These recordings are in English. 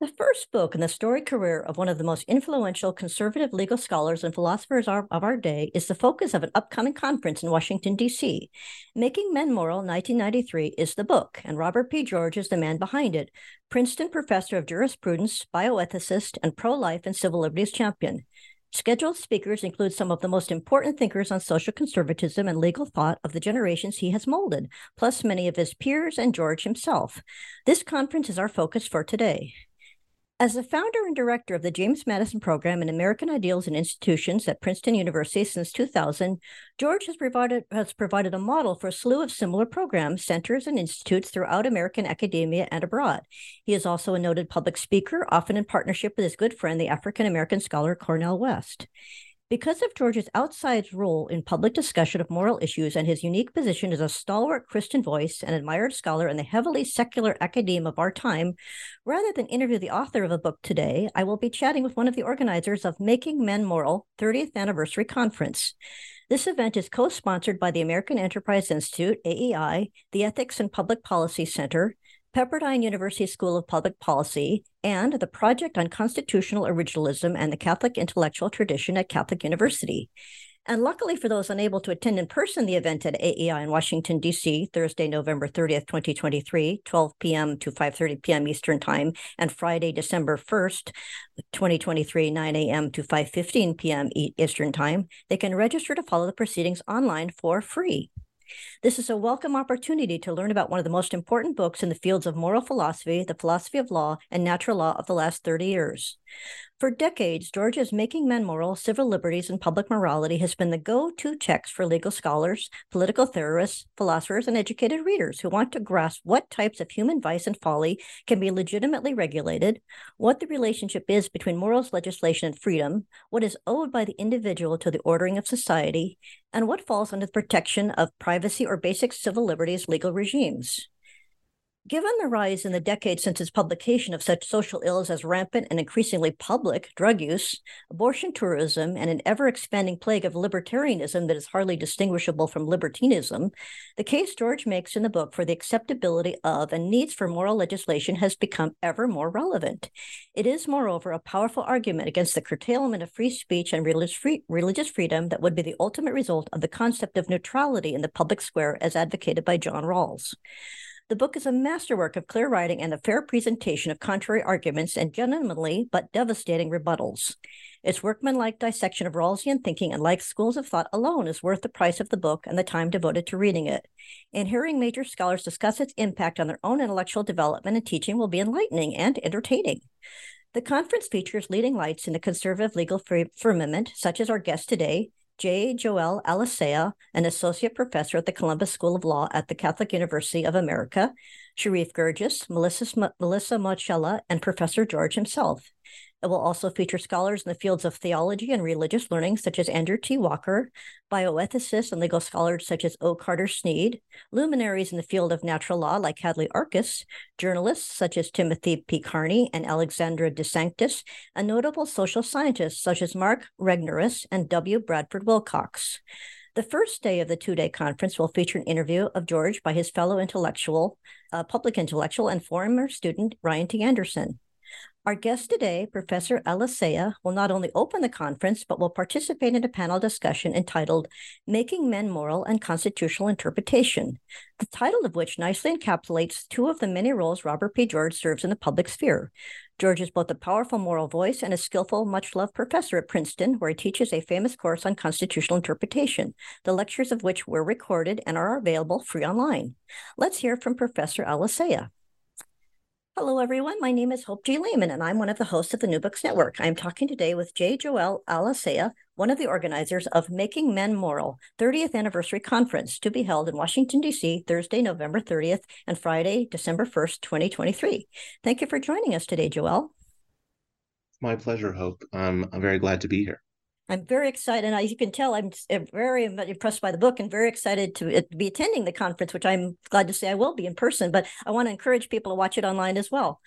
The first book in the storied career of one of the most influential conservative legal scholars and philosophers of our day is the focus of an upcoming conference in Washington, D.C. Making Men Moral 1993 is the book, and Robert P. George is the man behind it, Princeton professor of jurisprudence, bioethicist, and pro life and civil liberties champion. Scheduled speakers include some of the most important thinkers on social conservatism and legal thought of the generations he has molded, plus many of his peers and George himself. This conference is our focus for today. As the founder and director of the James Madison Program in American Ideals and Institutions at Princeton University since 2000, George has provided, has provided a model for a slew of similar programs, centers, and institutes throughout American academia and abroad. He is also a noted public speaker, often in partnership with his good friend, the African American scholar Cornel West. Because of George's outsized role in public discussion of moral issues and his unique position as a stalwart Christian voice and admired scholar in the heavily secular academe of our time, rather than interview the author of a book today, I will be chatting with one of the organizers of Making Men Moral 30th Anniversary Conference. This event is co sponsored by the American Enterprise Institute, AEI, the Ethics and Public Policy Center, Pepperdine University School of Public Policy, and the Project on Constitutional Originalism and the Catholic Intellectual Tradition at Catholic University. And luckily for those unable to attend in person the event at AEI in Washington, D.C., Thursday, November 30th, 2023, 12 p.m. to 5.30 p.m. Eastern Time, and Friday, December 1st, 2023, 9 a.m. to 5.15 p.m. Eastern Time, they can register to follow the proceedings online for free. This is a welcome opportunity to learn about one of the most important books in the fields of moral philosophy, the philosophy of law, and natural law of the last 30 years. For decades, George's Making Men Moral, Civil Liberties, and Public Morality has been the go to text for legal scholars, political theorists, philosophers, and educated readers who want to grasp what types of human vice and folly can be legitimately regulated, what the relationship is between morals, legislation, and freedom, what is owed by the individual to the ordering of society, and what falls under the protection of privacy or basic civil liberties legal regimes. Given the rise in the decades since its publication of such social ills as rampant and increasingly public drug use, abortion tourism, and an ever expanding plague of libertarianism that is hardly distinguishable from libertinism, the case George makes in the book for the acceptability of and needs for moral legislation has become ever more relevant. It is, moreover, a powerful argument against the curtailment of free speech and religious, free, religious freedom that would be the ultimate result of the concept of neutrality in the public square as advocated by John Rawls. The book is a masterwork of clear writing and a fair presentation of contrary arguments and gentlemanly but devastating rebuttals. Its workmanlike dissection of Rawlsian thinking and like schools of thought alone is worth the price of the book and the time devoted to reading it. And hearing major scholars discuss its impact on their own intellectual development and teaching will be enlightening and entertaining. The conference features leading lights in the conservative legal firmament, such as our guest today, J. Joel Alicea, an associate professor at the Columbus School of Law at the Catholic University of America, Sherif Girgis, Melissa, Melissa Moschella, and Professor George himself. It will also feature scholars in the fields of theology and religious learning, such as Andrew T. Walker, bioethicists and legal scholars such as O. Carter Snead, luminaries in the field of natural law like Hadley Arkes, journalists such as Timothy P. Carney and Alexandra DeSanctis, and notable social scientists such as Mark Regnerus and W. Bradford Wilcox. The first day of the two day conference will feature an interview of George by his fellow intellectual, uh, public intellectual, and former student Ryan T. Anderson. Our guest today, Professor Alicea, will not only open the conference, but will participate in a panel discussion entitled Making Men Moral and Constitutional Interpretation, the title of which nicely encapsulates two of the many roles Robert P. George serves in the public sphere. George is both a powerful moral voice and a skillful, much loved professor at Princeton, where he teaches a famous course on constitutional interpretation, the lectures of which were recorded and are available free online. Let's hear from Professor Alicea. Hello, everyone. My name is Hope G. Lehman, and I'm one of the hosts of the New Books Network. I'm talking today with J. Joel Alicea, one of the organizers of Making Men Moral 30th Anniversary Conference to be held in Washington, D.C., Thursday, November 30th and Friday, December 1st, 2023. Thank you for joining us today, Joel. My pleasure, Hope. Um, I'm very glad to be here. I'm very excited. And as you can tell, I'm very impressed by the book and very excited to uh, be attending the conference, which I'm glad to say I will be in person, but I want to encourage people to watch it online as well.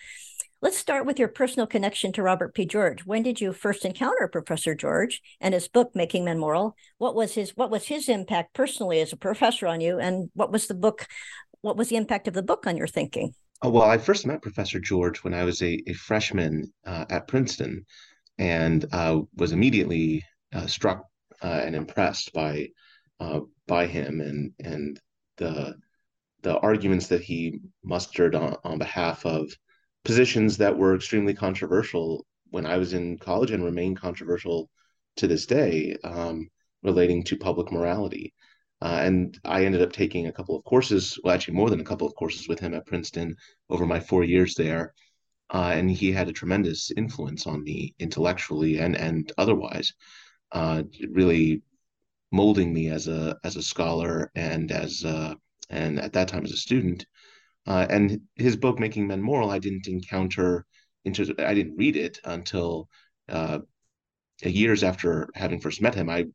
Let's start with your personal connection to Robert P. George. When did you first encounter Professor George and his book Making Men Moral? What was his what was his impact personally as a professor on you and what was the book what was the impact of the book on your thinking? Oh, well, I first met Professor George when I was a, a freshman uh, at Princeton and uh, was immediately uh, struck uh, and impressed by uh, by him and and the the arguments that he mustered on, on behalf of positions that were extremely controversial when I was in college and remain controversial to this day um, relating to public morality. Uh, and I ended up taking a couple of courses, well, actually more than a couple of courses with him at Princeton over my four years there. Uh, and he had a tremendous influence on me intellectually and and otherwise uh, really molding me as a as a scholar and as uh, and at that time as a student. Uh, and his book, Making Men Moral, I didn't encounter into I didn't read it until uh, years after having first met him. I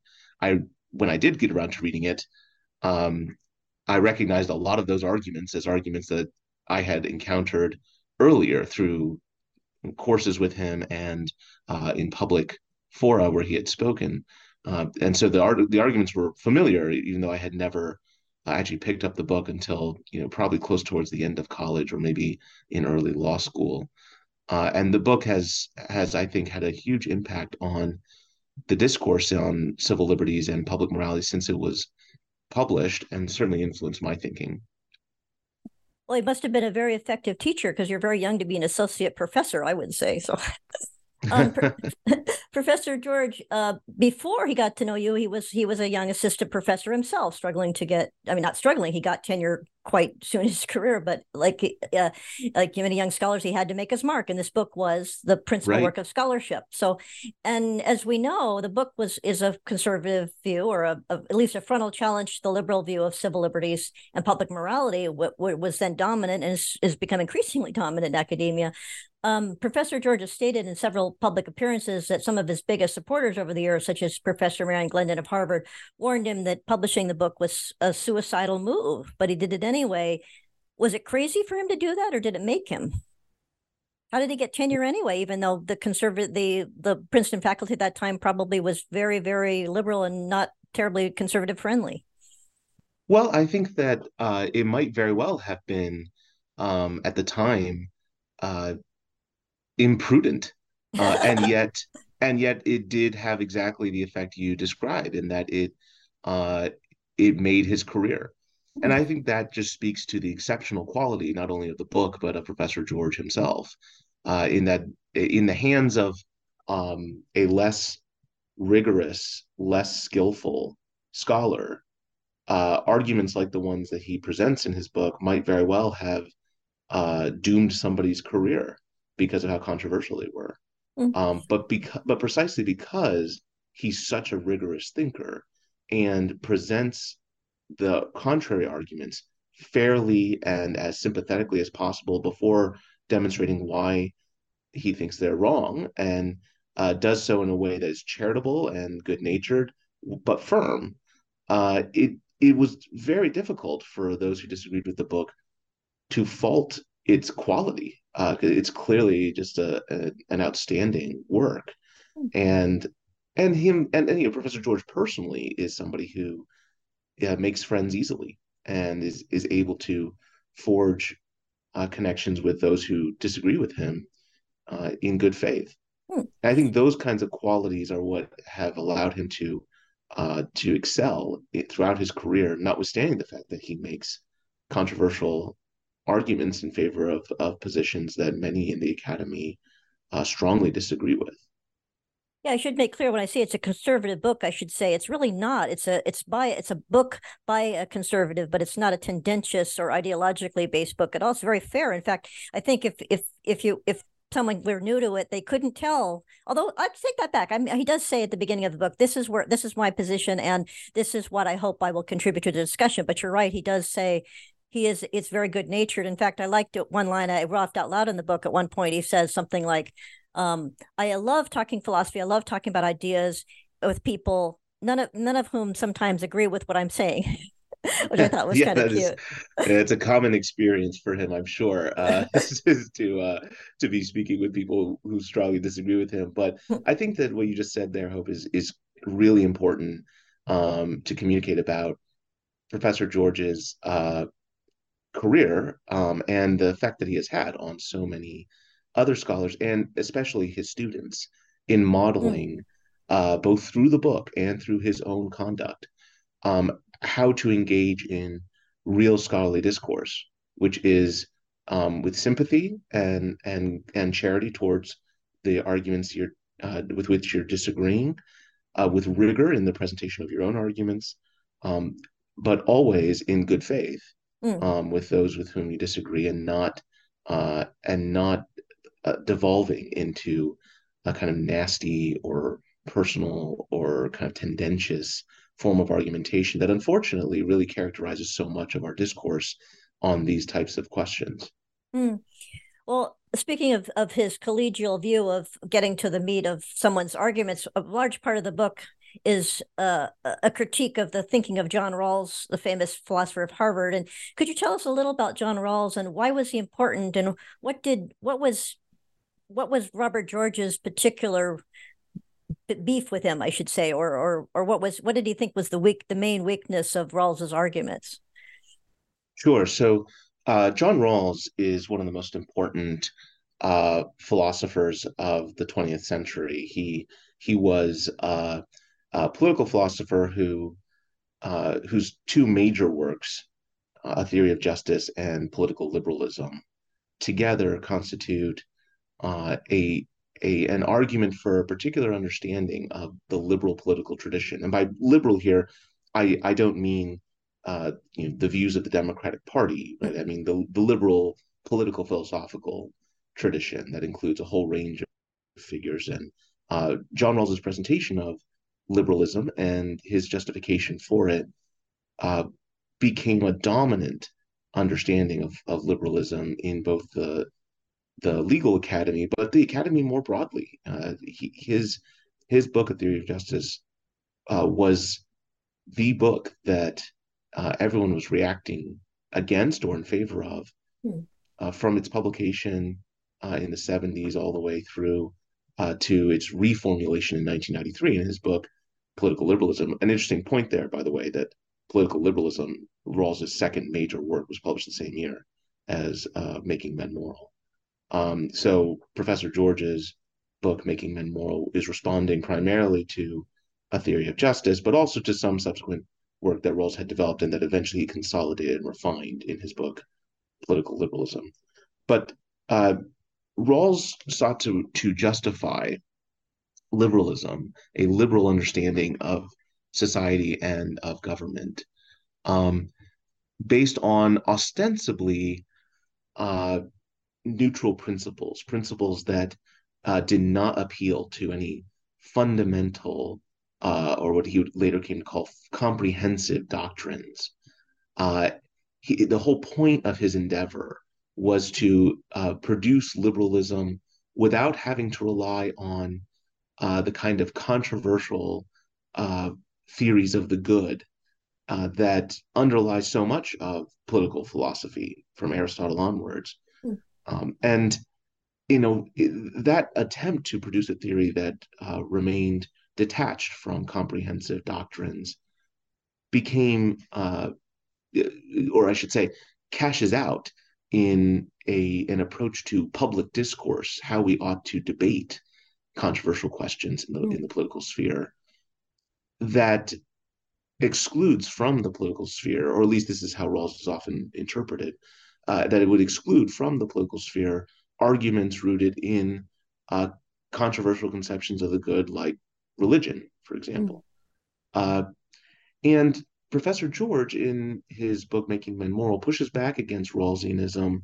I when I did get around to reading it, um, I recognized a lot of those arguments as arguments that I had encountered earlier through courses with him and uh, in public fora where he had spoken. Uh, and so the art, the arguments were familiar, even though I had never uh, actually picked up the book until you know probably close towards the end of college or maybe in early law school. Uh, and the book has has I think had a huge impact on the discourse on civil liberties and public morality since it was published, and certainly influenced my thinking. Well, he must have been a very effective teacher because you're very young to be an associate professor, I would say. So um, Professor George, uh, before he got to know you, he was he was a young assistant professor himself, struggling to get. I mean, not struggling. He got tenure quite soon in his career, but like uh, like many young scholars, he had to make his mark, and this book was the principal right. work of scholarship. So, and as we know, the book was is a conservative view, or a, a, at least a frontal challenge to the liberal view of civil liberties and public morality, what, what was then dominant and is, is become increasingly dominant in academia. Um, Professor George has stated in several public appearances that some of his biggest supporters over the years, such as Professor Mary Ann Glendon of Harvard, warned him that publishing the book was a suicidal move, but he did it anyway. Was it crazy for him to do that, or did it make him? How did he get tenure anyway? Even though the conservative, the the Princeton faculty at that time probably was very, very liberal and not terribly conservative friendly. Well, I think that uh, it might very well have been um, at the time uh, imprudent, uh, and yet and yet it did have exactly the effect you described in that it uh, it made his career. And I think that just speaks to the exceptional quality not only of the book but of Professor George himself. Uh, in that, in the hands of um, a less rigorous, less skillful scholar, uh, arguments like the ones that he presents in his book might very well have uh, doomed somebody's career because of how controversial they were. Mm-hmm. Um, but because, but precisely because he's such a rigorous thinker and presents the contrary arguments fairly and as sympathetically as possible before demonstrating why he thinks they're wrong, and uh, does so in a way that is charitable and good natured but firm. Uh, it it was very difficult for those who disagreed with the book to fault its quality uh, it's clearly just a, a, an outstanding work, hmm. and and him and, and you know Professor George personally is somebody who yeah, makes friends easily and is is able to forge uh, connections with those who disagree with him uh, in good faith. Hmm. I think those kinds of qualities are what have allowed him to uh, to excel throughout his career, notwithstanding the fact that he makes controversial arguments in favor of, of positions that many in the academy uh, strongly disagree with. Yeah, I should make clear when I say it's a conservative book, I should say it's really not. It's a it's by it's a book by a conservative, but it's not a tendentious or ideologically based book at all. It's very fair. In fact, I think if if if you if someone were new to it, they couldn't tell. Although I take that back. I mean, he does say at the beginning of the book, "This is where this is my position, and this is what I hope I will contribute to the discussion." But you're right. He does say he is it's very good natured. In fact, I liked it one line I wrote out loud in the book at one point. He says something like, um, I love talking philosophy. I love talking about ideas with people, none of none of whom sometimes agree with what I'm saying. which I thought was yeah, kind of cute. Is, it's a common experience for him, I'm sure, uh, to uh, to be speaking with people who strongly disagree with him. But hmm. I think that what you just said there, Hope, is is really important um, to communicate about Professor George's uh, career um, and the effect that he has had on so many other scholars and especially his students in modeling mm. uh, both through the book and through his own conduct um, how to engage in real scholarly discourse which is um, with sympathy and and and charity towards the arguments you're uh, with which you're disagreeing uh, with rigor in the presentation of your own arguments um, but always in good faith mm. um, with those with whom you disagree and not uh, and not uh, devolving into a kind of nasty or personal or kind of tendentious form of argumentation that unfortunately really characterizes so much of our discourse on these types of questions. Mm. Well, speaking of, of his collegial view of getting to the meat of someone's arguments, a large part of the book is uh, a critique of the thinking of John Rawls, the famous philosopher of Harvard. And could you tell us a little about John Rawls and why was he important and what did what was what was Robert George's particular beef with him, I should say, or or or what was what did he think was the weak the main weakness of Rawls's arguments? Sure. So uh, John Rawls is one of the most important uh, philosophers of the 20th century. He he was uh, a political philosopher who uh, whose two major works, A Theory of Justice and Political Liberalism, together constitute uh, a a an argument for a particular understanding of the liberal political tradition. And by liberal here, I I don't mean uh, you know, the views of the Democratic Party. Right? I mean the the liberal political philosophical tradition that includes a whole range of figures. And uh, John Rawls's presentation of liberalism and his justification for it uh, became a dominant understanding of, of liberalism in both the the legal academy, but the academy more broadly. Uh, he, his his book, A Theory of Justice, uh, was the book that uh, everyone was reacting against or in favor of hmm. Uh, from its publication uh, in the 70s all the way through uh, to its reformulation in 1993 in his book, Political Liberalism. An interesting point there, by the way, that Political Liberalism, Rawls' second major work, was published the same year as Making Men Moral. Um, so Professor George's book, Making Men Moral, is responding primarily to a theory of justice, but also to some subsequent work that Rawls had developed and that eventually he consolidated and refined in his book, Political Liberalism. But uh, Rawls sought to, to justify liberalism, a liberal understanding of society and of government, um, based on ostensibly uh, neutral principles, principles that uh, did not appeal to any fundamental uh, or what he later came to call comprehensive doctrines. Uh, he, the whole point of his endeavor was to uh, produce liberalism without having to rely on uh, the kind of controversial uh, theories of the good that underlie so much of political philosophy from Aristotle onwards. Um, and you know that attempt to produce a theory that uh, remained detached from comprehensive doctrines became, uh, or I should say, cashes out in a an approach to public discourse, how we ought to debate controversial questions in the mm. in the political sphere that excludes from the political sphere, or at least this is how Rawls is often interpreted, uh, that it would exclude from the political sphere arguments rooted in uh, controversial conceptions of the good, like religion, for example. Uh, and Professor George, in his book Making Men Moral, pushes back against Rawlsianism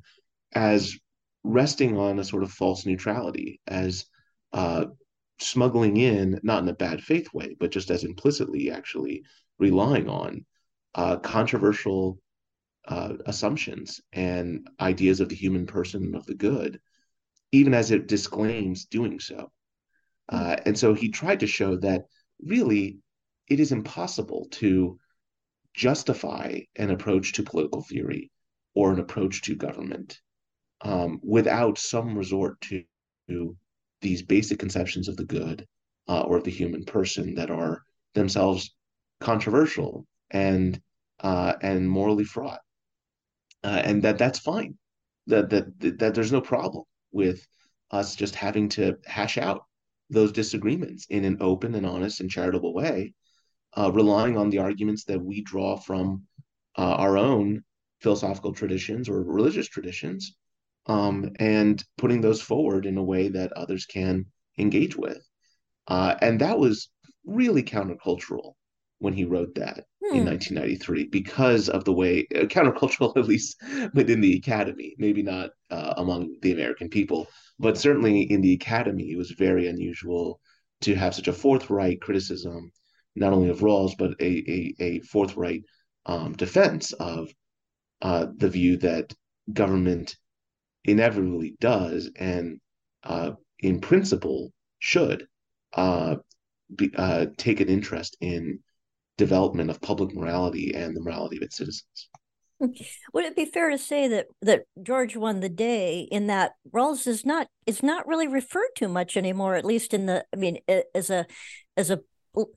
as resting on a sort of false neutrality, as uh, smuggling in, not in a bad faith way, but just as implicitly actually relying on uh, controversial uh, assumptions and ideas of the human person and of the good, even as it disclaims doing so. Uh, and so he tried to show that really it is impossible to justify an approach to political theory or an approach to government um, without some resort to, to, these basic conceptions of the good uh, or of the human person that are themselves controversial and uh, and morally fraught, uh, and that that's fine. That, that that there's no problem with us just having to hash out those disagreements in an open and honest and charitable way, uh, relying on the arguments that we draw from uh, our own philosophical traditions or religious traditions, um, and putting those forward in a way that others can engage with. Uh, and that was really countercultural when he wrote that hmm. in 1993 because of the way uh, countercultural at least within the academy maybe not uh, among the american people but certainly in the academy it was very unusual to have such a forthright criticism not only of rawls but a, a, a forthright um, defense of uh, the view that government inevitably does and uh, in principle should uh, be, uh, take an interest in development of public morality and the morality of its citizens. Mm-hmm. Would it be fair to say that that George won the day in that Rawls is not is not really referred to much anymore, at least in the I mean as a as a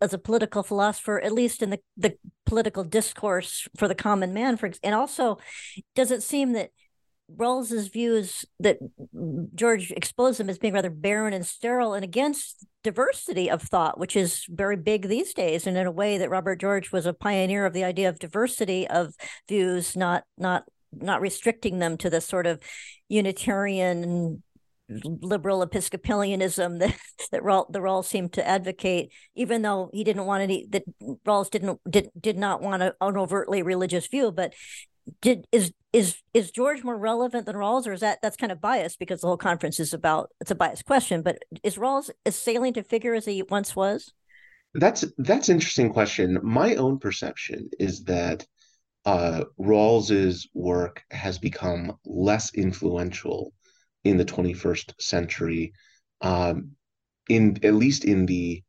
as a political philosopher, at least in the, the political discourse for the common man, for and also does it seem that Rawls's views that George exposed them as being rather barren and sterile and against diversity of thought, which is very big these days, and in a way that Robert George was a pioneer of the idea of diversity of views, not not not restricting them to the sort of Unitarian liberal Episcopalianism that that Rawls, the Rawls seemed to advocate, even though he didn't want any that Rawls didn't did did not want a, an overtly religious view, but did is is is George more relevant than Rawls, or is that that's kind of biased because the whole conference is about it's a biased question? But is Rawls as salient a figure as he once was? That's that's interesting question. My own perception is that uh, Rawls's work has become less influential in the 21st century, um, in at least in the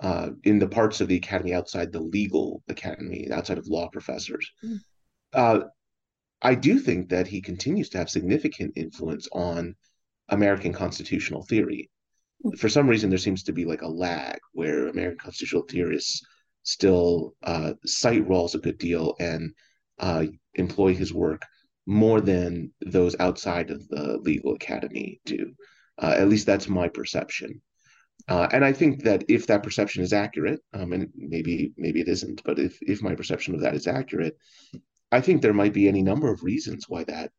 uh, in the parts of the academy outside the legal academy, outside of law professors. Mm. Uh, I do think that he continues to have significant influence on American constitutional theory. For some reason, there seems to be like a lag where American constitutional theorists still uh, cite Rawls a good deal and uh, employ his work more than those outside of the legal academy do. Uh, at least that's my perception. Uh, and I think that if that perception is accurate, um, and maybe maybe it isn't, but if if my perception of that is accurate, I think there might be any number of reasons why that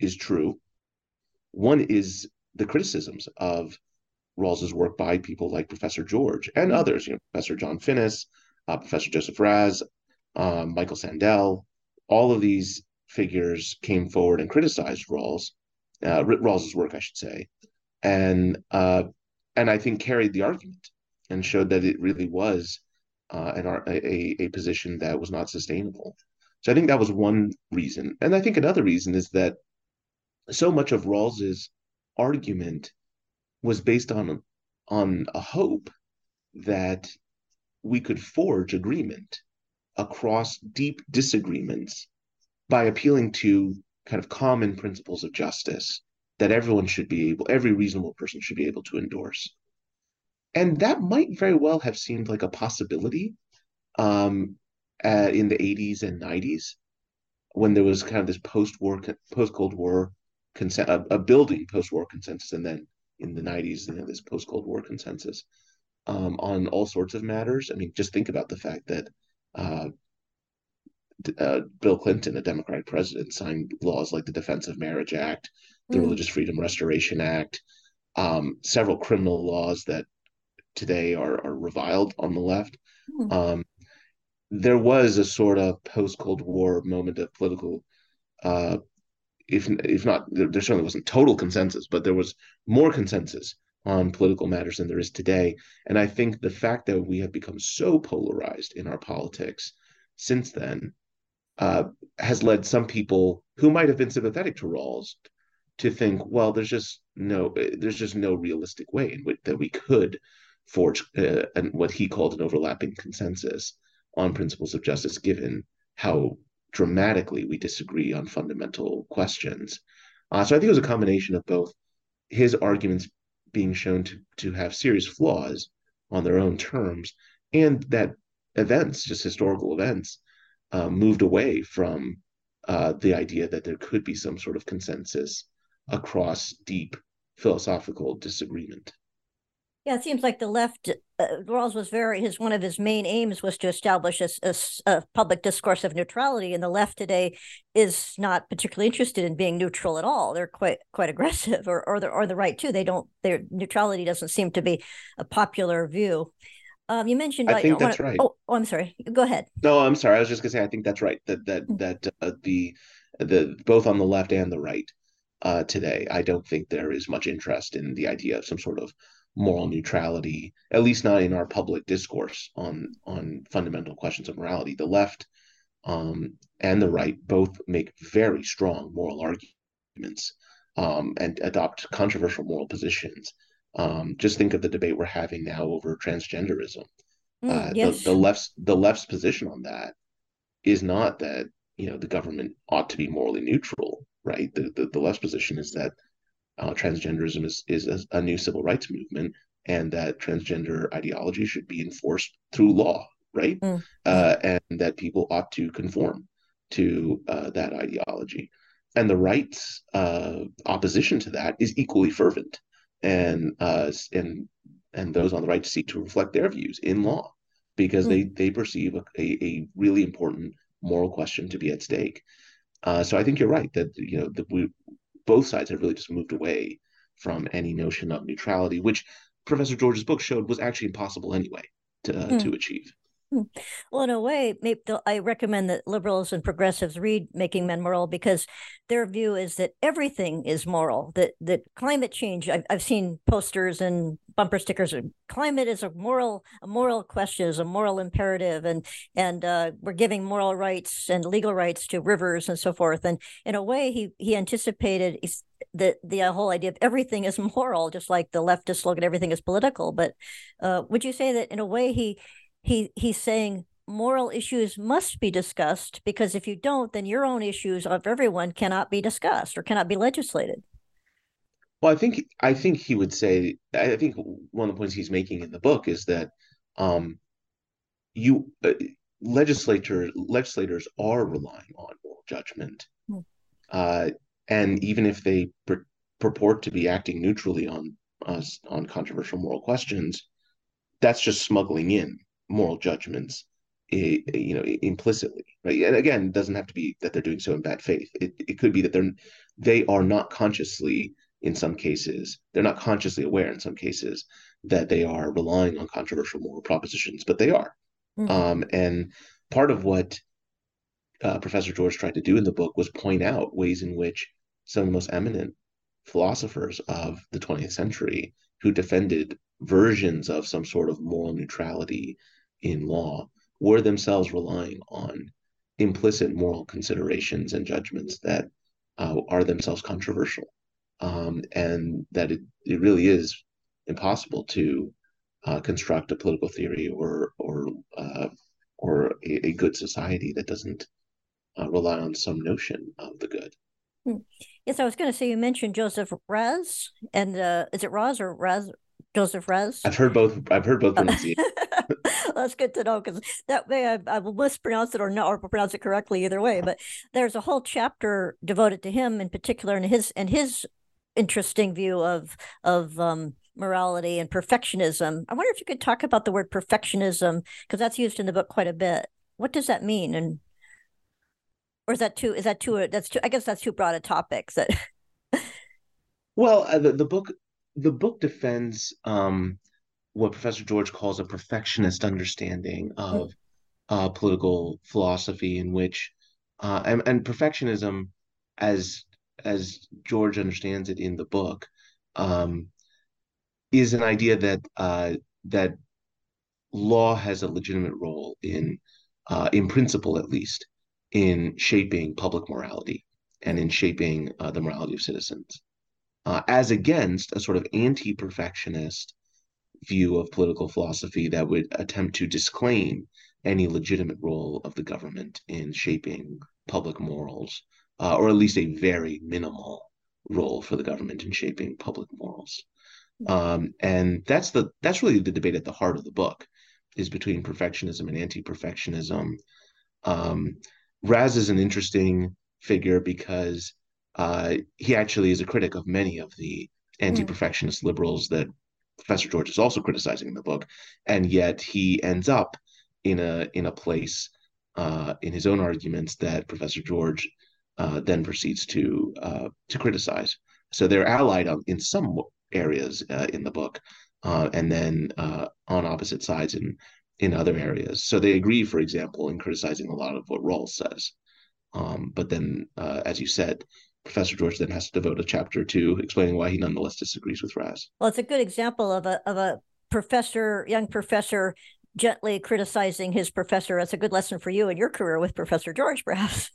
is true. One is the criticisms of Rawls's work by people like Professor George and mm-hmm. others, you know, Professor John Finnis, uh, Professor Joseph Raz, um, Michael Sandel. All of these figures came forward and criticized Rawls, uh, Rawls's work, I should say, and uh, and I think carried the argument and showed that it really was uh, an, a, a position that was not sustainable. So I think that was one reason. And I think another reason is that so much of Rawls's argument was based on on a hope that we could forge agreement across deep disagreements by appealing to kind of common principles of justice that everyone should be able, every reasonable person should be able to endorse. And that might very well have seemed like a possibility um, uh, in the 80s and 90s when there was kind of this post-war, post-Cold War consent, a, a building post-war consensus, and then in the 90s, you know, this post-Cold War consensus um, on all sorts of matters. I mean, just think about the fact that uh, uh, Bill Clinton, a Democratic president, signed laws like the Defense of Marriage Act, the mm. Religious Freedom Restoration Act, um, several criminal laws that today are, are reviled on the left. Mm. Um, there was a sort of post Cold War moment of political, uh, if if not, there, there certainly wasn't total consensus, but there was more consensus on political matters than there is today. And I think the fact that we have become so polarized in our politics since then uh, has led some people who might have been sympathetic to Rawls to think, well, there's just no, there's just no realistic way in which that we could forge uh, an, what he called an overlapping consensus on principles of justice, given how dramatically we disagree on fundamental questions. Uh, so I think it was a combination of both his arguments being shown to, to have serious flaws on their own terms, and that events, just historical events, uh, moved away from uh, the idea that there could be some sort of consensus across deep philosophical disagreement. Yeah, it seems like the left, uh, Rawls was very, his one of his main aims was to establish a, a, a, public discourse of neutrality, and the left today is not particularly interested in being neutral at all. They're quite quite aggressive, or or the or the right too. They don't their neutrality doesn't seem to be a popular view. Um, you mentioned. I like, think that's wanna, right. Oh, oh, I'm sorry. Go ahead. No, I'm sorry. I was just gonna say I think that's right. That that mm-hmm. that uh, the the both on the left and the right uh, today, I don't think there is much interest in the idea of some sort of moral neutrality, at least not in our public discourse on on fundamental questions of morality. The left um, and the right both make very strong moral arguments um, and adopt controversial moral positions um, just think of the debate we're having now over transgenderism. Mm, uh, yes. the, the left's the left's position on that is not that you know the government ought to be morally neutral, right? The the, the left's position is that uh, transgenderism is is a, a, new civil rights movement, and that transgender ideology should be enforced through law, right? Mm. Uh, and that people ought to conform to uh, that ideology. And the right's uh, opposition to that is equally fervent and uh, and and those on the right seek to reflect their views in law because mm. they they perceive a, a, a, really important moral question to be at stake. Uh, so I think you're right that you know that we both sides have really just moved away from any notion of neutrality, which Professor George's book showed was actually impossible anyway to uh, mm. to achieve. Hmm. Well, in a way, maybe I recommend that liberals and progressives read "Making Men Moral" because their view is that everything is moral. That that climate change. I've, I've seen posters and bumper stickers. And climate is a moral, a moral question, is a moral imperative, and and uh, we're giving moral rights and legal rights to rivers and so forth. And in a way, he he anticipated the the whole idea of everything is moral, just like the leftist slogan, "Everything is political." But uh, would you say that in a way he he he's saying moral issues must be discussed because if you don't, then your own issues of everyone cannot be discussed or cannot be legislated. Well, I think I think he would say. I think one of the points he's making in the book is that um, you uh, legislators legislators are relying on moral judgment, hmm. uh, and even if they pur- purport to be acting neutrally on us on controversial moral questions, that's just smuggling in moral judgments you know implicitly right? And again it doesn't have to be that they're doing so in bad faith. It, it could be that they're they are not consciously in some cases they're not consciously aware in some cases that they are relying on controversial moral propositions but they are. Mm-hmm. um, and part of what uh, professor george tried to do in the book was point out ways in which some of the most eminent philosophers of the 20th century who defended versions of some sort of moral neutrality in law were themselves relying on implicit moral considerations and judgments that uh, are themselves controversial, um, and that it, it really is impossible to uh, construct a political theory or or uh, or a, a, good society that doesn't uh, rely on some notion of the good. Hmm. Yes, I was going to say you mentioned Joseph Raz, and uh, is it Raz or Raz Joseph Raz. I've heard both. I've heard both pronunciations. that's good to know because that way I, I will mispronounce it or not or pronounce it correctly either way. But there's a whole chapter devoted to him in particular and his and his interesting view of of um, morality and perfectionism. I wonder if you could talk about the word perfectionism because that's used in the book quite a bit. What does that mean? And or is that too? Is that too? That's too. I guess that's too broad a topic. That. well, uh, the, the book the book defends um, what Professor George calls a perfectionist understanding of uh, political philosophy, in which uh, and, and, perfectionism, as as George understands it in the book, um, is an idea that uh, that law has a legitimate role in, uh, in principle at least, in shaping public morality and in shaping uh, the morality of citizens, uh, as against a sort of anti-perfectionist view of political philosophy that would attempt to disclaim any legitimate role of the government in shaping public morals, uh, or at least a very minimal role for the government in shaping public morals. Um, and that's the that's really the debate at the heart of the book is between perfectionism and anti-perfectionism. Um, Raz is an interesting figure because uh, he actually is a critic of many of the anti-perfectionist liberals that Professor George is also criticizing in the book, and yet he ends up in a in a place uh, in his own arguments that Professor George uh, then proceeds to uh, to criticize. So they're allied on, in some areas uh, in the book, uh, and then uh, on opposite sides in in other areas. So they agree, for example, in criticizing a lot of what Rawls says. Um, but then, as you said, Professor George then has to devote a chapter to explaining why he nonetheless disagrees with Raz. Well, it's a good example of a of a professor, young professor, gently criticizing his professor. That's a good lesson for you in your career with Professor George, perhaps.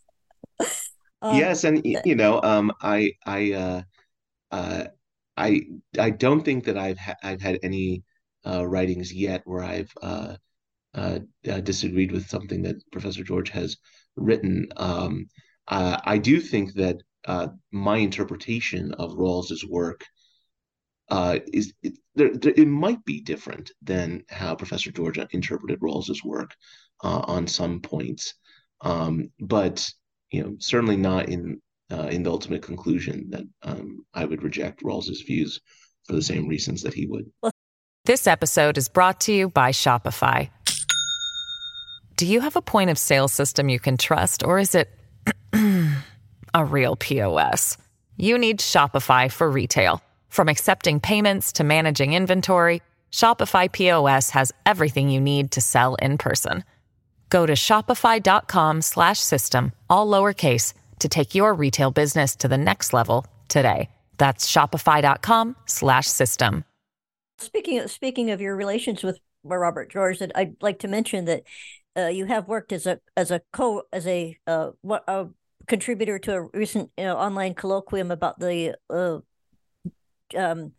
um, yes, and you know, um, I I uh, uh, I I don't think that I've ha- I've had any uh, writings yet where I've uh, uh, uh, disagreed with something that Professor George has written. Um, I do think that uh, my interpretation of Rawls's work uh, is it, there, there, it might be different than how Professor Georgia interpreted Rawls's work uh, on some points, um, but you know certainly not in uh, in the ultimate conclusion that um, I would reject Rawls's views for the same reasons that he would. This episode is brought to you by Shopify. Do you have a point of sale system you can trust, or is it? A real POS. You need Shopify for retail. From accepting payments to managing inventory, Shopify POS has everything you need to sell in person. Go to shopify.com/system all lowercase to take your retail business to the next level today. That's shopify.com/system. Speaking of, speaking of your relations with Robert George, I'd like to mention that uh, you have worked as a as a co as a uh, what a contributor to a recent you know, online colloquium about the uh, um,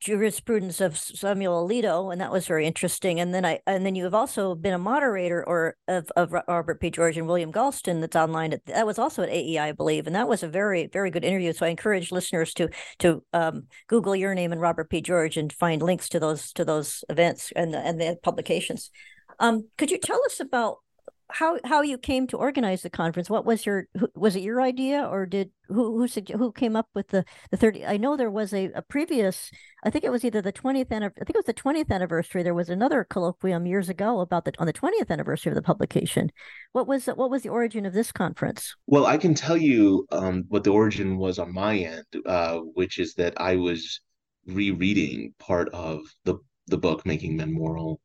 jurisprudence of Samuel Alito, and that was very interesting. And then I and then you have also been a moderator or of, of Robert P. George and William Galston that's online. At, that was also at AEI, I believe, and that was a very very good interview. So I encourage listeners to to um, Google your name and Robert P. George and find links to those to those events and and the publications. Um, could you tell us about how how you came to organize the conference what was your was it your idea or did who who who came up with the the 30 i know there was a, a previous i think it was either the 20th i think it was the 20th anniversary there was another colloquium years ago about the on the 20th anniversary of the publication. What was what was the origin of this conference? Well i can tell you um, what the origin was on my end uh, which is that i was rereading part of the the book making men moral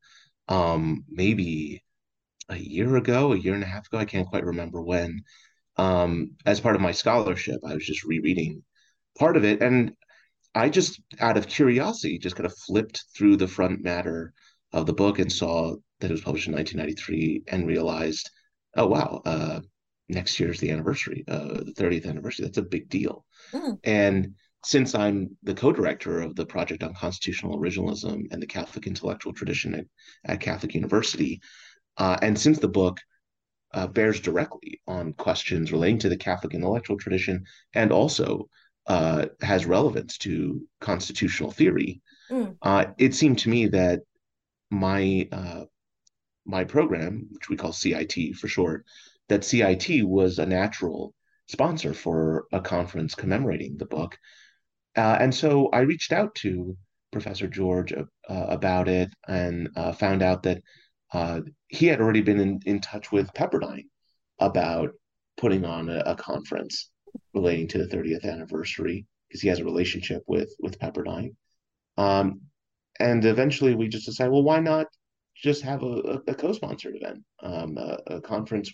um, maybe a year ago, a year and a half ago, I can't quite remember when. Um, as part of my scholarship, I was just rereading part of it, and I just, out of curiosity, just kind of flipped through the front matter of the book and saw that it was published in 1993, and realized, oh wow, uh, next year's the anniversary, uh, the 30th anniversary. That's a big deal. Mm. And since I'm the co-director of the project on constitutional originalism and the Catholic intellectual tradition at, at Catholic University, uh, and since the book uh, bears directly on questions relating to the Catholic intellectual tradition and also uh, has relevance to constitutional theory, mm. Uh, it seemed to me that my uh, my program, which we call CIT for short, that CIT was a natural sponsor for a conference commemorating the book. Uh, and so I reached out to Professor George uh, about it and uh, found out that uh, he had already been in, in touch with Pepperdine about putting on a, a conference relating to the 30th anniversary because he has a relationship with with Pepperdine. Um, and eventually we just decided, well, why not just have a, a co-sponsored event, um, a, a, conference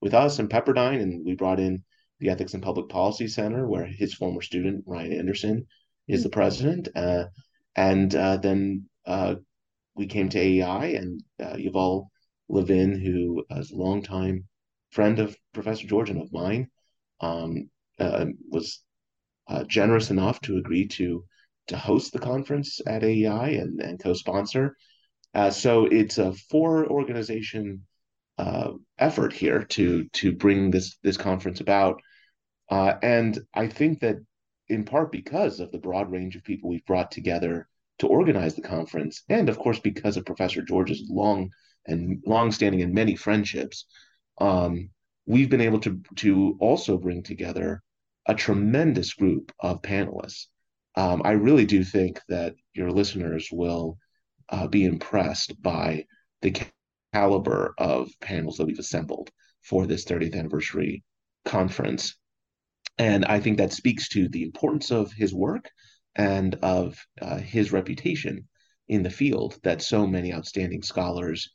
with us and Pepperdine, and we brought in the Ethics and Public Policy Center, where his former student Ryan Anderson is the mm-hmm. president, uh, and uh, then uh, we came to AEI, and uh, Yuval Levin, who is a longtime friend of Professor George and of mine, um, uh, was uh, generous enough to agree to to host the conference at AEI and, and co-sponsor. Uh, so it's a four organization uh, effort here to to bring this this conference about, uh, and I think that in part because of the broad range of people we've brought together to organize the conference, and of course because of Professor George's long and long-standing and many friendships, um, we've been able to to also bring together a tremendous group of panelists. Um, I really do think that your listeners will uh, be impressed by the caliber of panels that we've assembled for this 30th anniversary conference. And I think that speaks to the importance of his work and of uh, his reputation in the field that so many outstanding scholars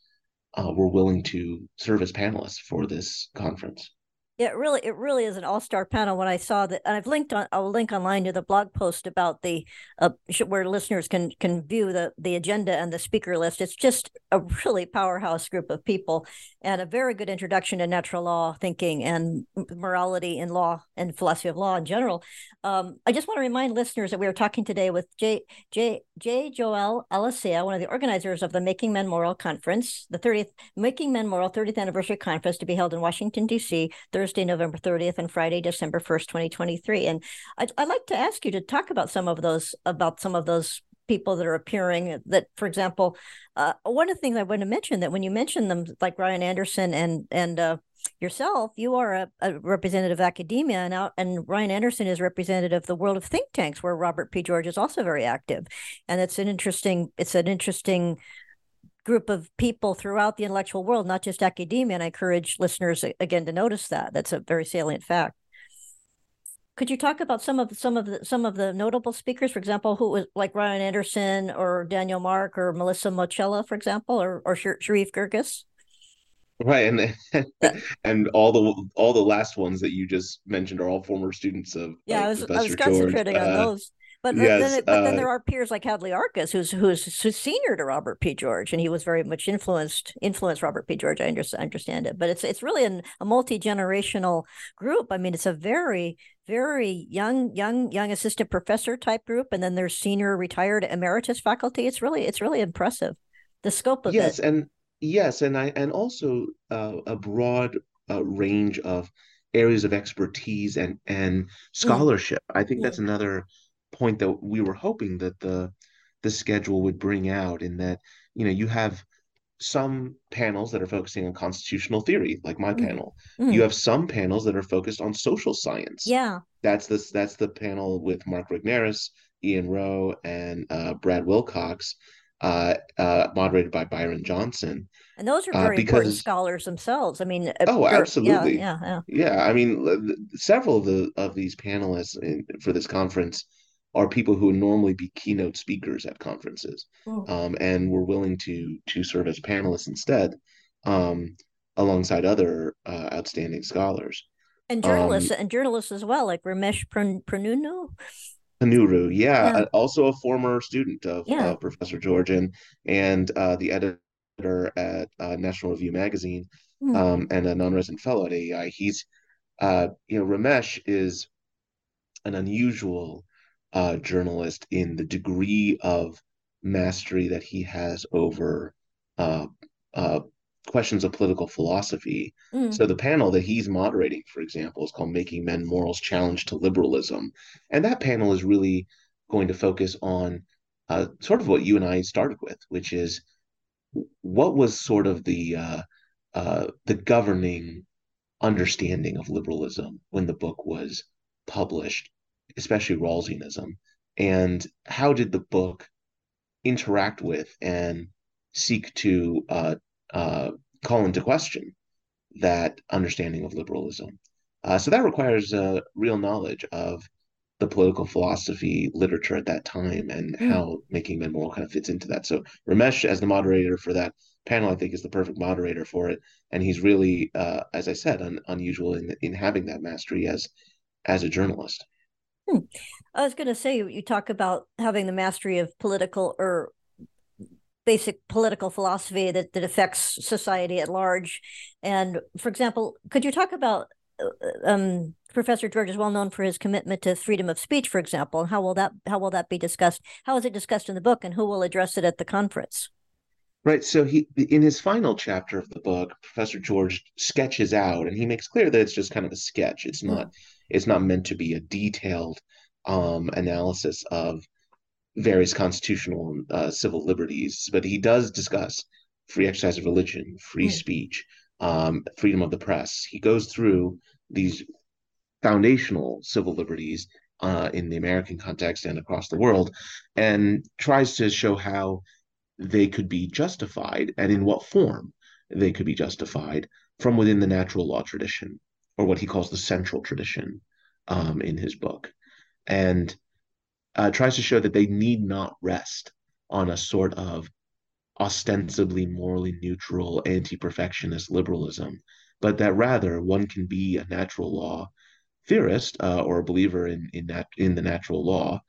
uh, were willing to serve as panelists for this conference. Yeah, it really, it really is an all-star panel. When I saw that, and I've linked on, I'll link online to the blog post about the uh, where listeners can can view the the agenda and the speaker list. It's just a really powerhouse group of people, and a very good introduction to natural law thinking and morality in law and philosophy of law in general. Um, I just want to remind listeners that we are talking today with J. J. J. Joel Alicea, one of the organizers of the Making Men Moral Conference, the 30th Making Men Moral 30th Anniversary Conference to be held in Washington D.C. Thursday, November 30th, and Friday, December 1st, 2023. And I'd, I'd like to ask you to talk about some of those about some of those people that are appearing that for example uh, one of the things i want to mention that when you mention them like ryan anderson and and uh, yourself you are a, a, representative of academia and out and ryan anderson is representative of the world of think tanks where robert p george is also very active and it's an interesting it's an interesting group of people throughout the intellectual world, not just academia. And I encourage listeners again to notice that. That's a very salient fact. Could you talk about some of some of the some of the notable speakers, for example, who was like Ryan Anderson or Daniel Mark or Melissa Moschella, for example, or or Sherif Girgis? Right, and and all the all the last ones that you just mentioned are all former students of yeah. Of I was I was concentrating on uh, those. But, yes, then, but uh, then there are peers like Hadley Arkes, who's, who's who's senior to Robert P. George, and he was very much influenced influenced Robert P. George. I understand, understand it, but it's it's really an, a multi generational group. I mean, it's a very very young young young assistant professor type group, and then there's senior retired emeritus faculty. It's really it's really impressive, the scope of yes, it. Yes, and yes, and I and also uh, a broad uh, range of areas of expertise and and mm. scholarship. Mm. I think that's another point that we were hoping that the the schedule would bring out in that you know you have some panels that are focusing on constitutional theory like my mm. panel mm. you have some panels that are focused on social science yeah that's this that's the panel with mark regnerus ian rowe and uh, brad wilcox uh, uh, moderated by byron johnson and those are uh, very because, important scholars themselves. I mean, uh, oh, absolutely, yeah, yeah, yeah. Yeah, I mean, several of the of these panelists in, for this conference are people who would normally be keynote speakers at conferences, oh. um, and were willing to to serve as panelists instead, um, alongside other uh, outstanding scholars and journalists um, and journalists as well, like Ramesh Ponnuru. Ponnuru, yeah, yeah. Uh, also a former student of yeah. uh, Professor Georgian and uh, the editor at uh, National Review magazine, mm. um, and a non-resident fellow at AEI. He's, uh, you know, Ramesh is an unusual uh, journalist in the degree of mastery that he has over uh, uh, questions of political philosophy. Mm. So the panel that he's moderating, for example, is called "Making Men Morals: Challenge to Liberalism," and that panel is really going to focus on uh, sort of what you and I started with, which is what was sort of the uh, uh, the governing understanding of liberalism when the book was published, especially Rawlsianism, and how did the book interact with and seek to uh, uh, call into question that understanding of liberalism. Uh, so that requires a real knowledge of the political philosophy literature at that time and mm. how making men moral kind of fits into that. So Ramesh, as the moderator for that panel, I think is the perfect moderator for it, and he's really, uh, as I said, un- unusual in in having that mastery as as a journalist. Hmm. I was going to say you talk about having the mastery of political or basic political philosophy that, that affects society at large. And for example, could you talk about uh, um, Professor George is well known for his commitment to freedom of speech, for example, and how will that how will that be discussed? How is it discussed in the book, and who will address it at the conference? Right. So he in his final chapter of the book, Professor George sketches out, and he makes clear that it's just kind of a sketch. It's not mm. It's not meant to be a detailed um, analysis of various constitutional and uh, civil liberties, but he does discuss free exercise of religion, free speech, um, freedom of the press. He goes through these foundational civil liberties uh, in the American context and across the world, and tries to show how they could be justified and in what form they could be justified from within the natural law tradition, or what he calls the central tradition um, in his book. And uh, tries to show that they need not rest on a sort of ostensibly morally neutral anti-perfectionist liberalism, but that rather one can be a natural law theorist uh, or a believer in in that in the natural law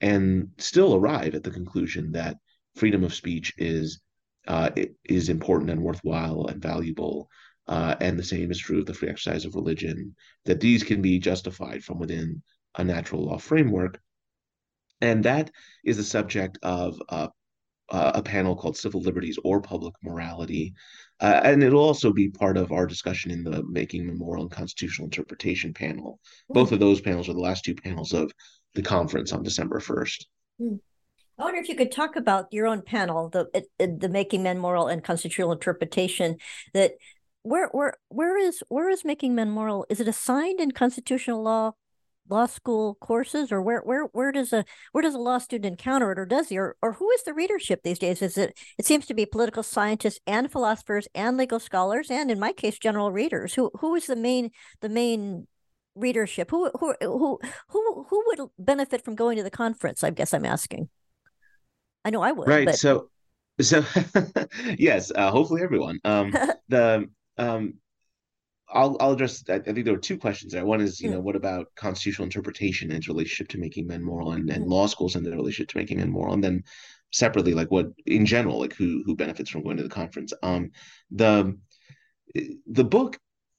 and still arrive at the conclusion that freedom of speech is uh, is important and worthwhile and valuable. Uh, and the same is true of the free exercise of religion, that these can be justified from within a natural law framework and that is the subject of uh, a panel called Civil Liberties or Public Morality. Uh, and it'll also be part of our discussion in the Making Men Moral and Constitutional Interpretation panel. Both of those panels are the last two panels of the conference on December 1st. Hmm. I wonder if you could talk about your own panel, the the Making Men Moral and Constitutional Interpretation. That where where where is where is Making Men Moral? Is it assigned in constitutional law law school courses or where where where does a where does a law student encounter it or does he or, or who is the readership these days? Is it it seems to be political scientists and philosophers and legal scholars and in my case general readers. Who who is the main the main readership? Who who who who who would benefit from going to the conference i guess i'm asking? I know i would right but... so so yes uh, hopefully everyone. Um the um I'll I'll address. I, think there were two questions there. One is, you mm. know, what about constitutional interpretation and its relationship to making men moral, and, and mm. law schools and their relationship to making men moral, and then separately, like what in general, like who who benefits from going to the conference. Um, the the book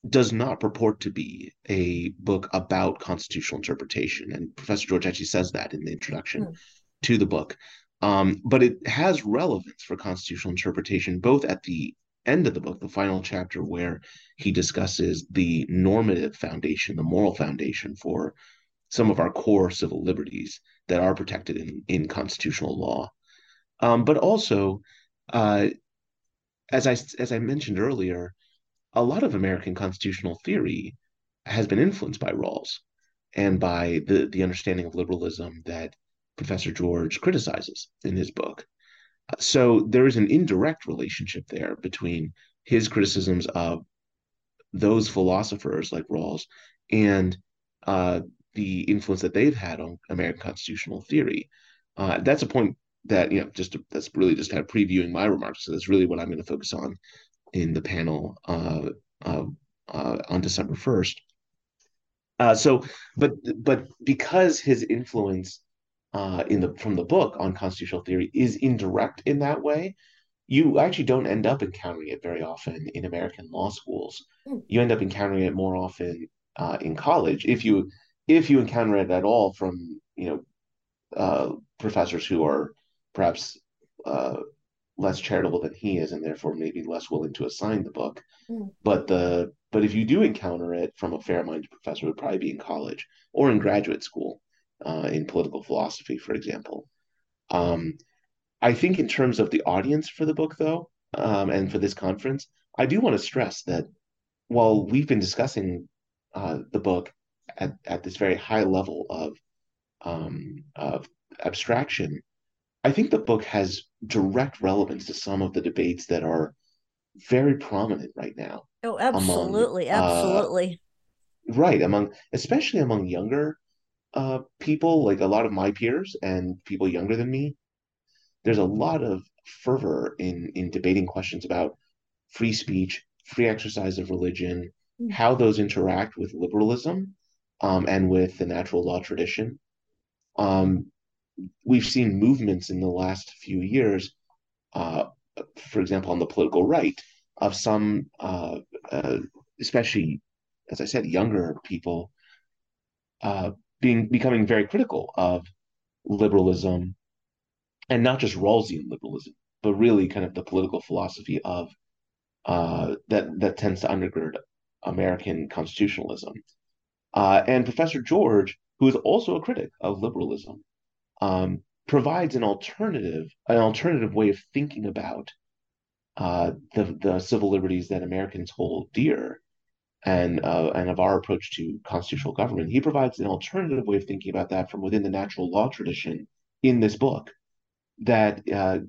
does not purport to be a book about constitutional interpretation, and Professor George actually says that in the introduction mm. to the book. Um, but it has relevance for constitutional interpretation, both at the end of the book, the final chapter, where he discusses the normative foundation, the moral foundation for some of our core civil liberties that are protected in, in constitutional law. Um, but also, uh, as I as I mentioned earlier, a lot of American constitutional theory has been influenced by Rawls and by the the understanding of liberalism that Professor George criticizes in his book. So there is an indirect relationship there between his criticisms of those philosophers like Rawls and uh, the influence that they've had on American constitutional theory. Uh, that's a point that you know just to, that's really just kind of previewing my remarks. So that's really what I'm going to focus on in the panel uh, uh, on December first. Uh, so, but but because his influence uh, in the from the book on constitutional theory is indirect in that way, you actually don't end up encountering it very often in American law schools. Mm. You end up encountering it more often uh, in college if you if you encounter it at all from you know uh, professors who are perhaps uh, less charitable than he is and therefore maybe less willing to assign the book. Mm. But the but if you do encounter it from a fair-minded professor, it would probably be in college or in graduate school uh, in political philosophy, for example. Um, I think in terms of the audience for the book, though, um, and for this conference, I do want to stress that while we've been discussing uh, the book at, at this very high level of um, of abstraction, I think the book has direct relevance to some of the debates that are very prominent right now. Oh, absolutely, among, absolutely. Uh, right, among especially among younger uh, people, like a lot of my peers and people younger than me. There's a lot of fervor in in debating questions about free speech, free exercise of religion, mm. how those interact with liberalism um, and with the natural law tradition. Um, we've seen movements in the last few years, uh, for example, on the political right, of some, uh, uh, especially, as I said, younger people, uh, being becoming very critical of liberalism, and not just Rawlsian liberalism, but really kind of the political philosophy of uh, that that tends to undergird American constitutionalism. Uh, and Professor George, who is also a critic of liberalism, um, provides an alternative an alternative way of thinking about uh, the the civil liberties that Americans hold dear, and uh, and of our approach to constitutional government. He provides an alternative way of thinking about that from within the natural law tradition in this book that uh,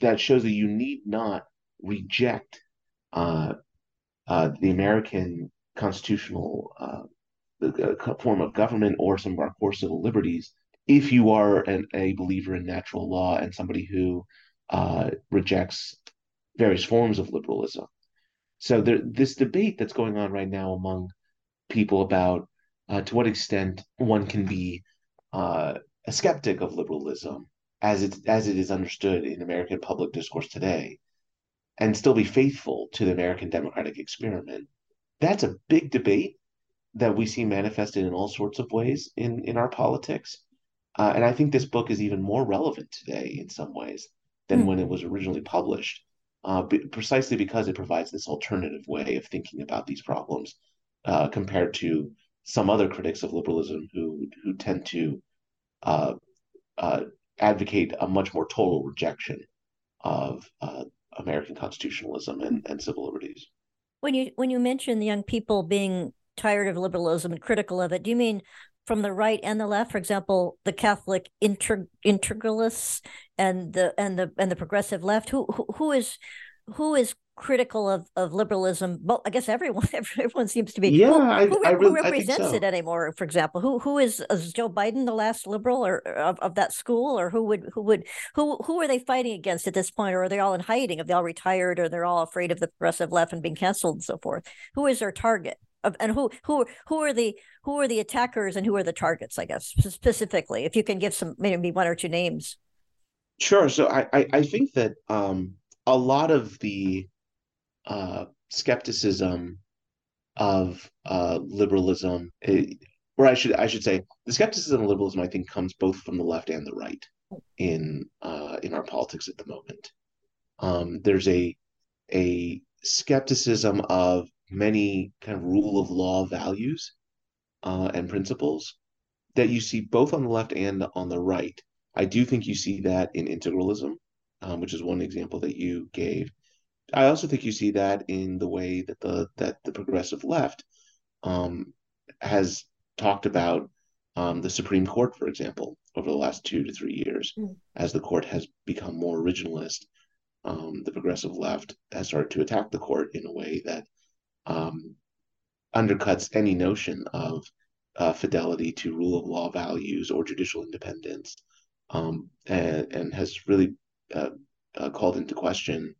that shows that you need not reject uh, uh, the American constitutional uh, form of government or some of our core civil liberties if you are an, a believer in natural law and somebody who uh, rejects various forms of liberalism. So there, this debate that's going on right now among people about uh, to what extent one can be uh, a skeptic of liberalism as it as it is understood in American public discourse today, and still be faithful to the American democratic experiment. That's a big debate that we see manifested in all sorts of ways in in our politics. Uh, and I think this book is even more relevant today in some ways than mm. when it was originally published, uh, b- precisely because it provides this alternative way of thinking about these problems uh, compared to some other critics of liberalism who who tend to uh, uh, advocate a much more total rejection of uh, American constitutionalism and, and civil liberties. When you when you mention the young people being tired of liberalism and critical of it, do you mean from the right and the left? For example, the Catholic inter- integralists and the and the and the progressive left. Who who, who is who is critical of, of liberalism. Well, I guess everyone everyone seems to be. Yeah, who, I, who, I really, who represents so. it anymore? For example, who who is is Joe Biden the last liberal or of, of that school, or who would who would who who are they fighting against at this point, or are they all in hiding? Have they all retired, or they're all afraid of the progressive left and being canceled and so forth? Who is their target? And who who who are the who are the attackers and who are the targets? I guess specifically, if you can give some maybe one or two names. Sure. So I I, I think that um, a lot of the uh, skepticism of uh, liberalism, it, or I should I should say, the skepticism of liberalism, I think, comes both from the left and the right in uh, in our politics at the moment. Um, there's a a skepticism of many kind of rule of law values uh, and principles that you see both on the left and on the right. I do think you see that in integralism, um, which is one example that you gave. I also think you see that in the way that the that the progressive left um, has talked about um, the Supreme Court, for example, over the last two to three years, mm. as the court has become more originalist. Um, the progressive left has started to attack the court in a way that um, undercuts any notion of uh, fidelity to rule of law values or judicial independence, um, and, and has really uh, uh, called into question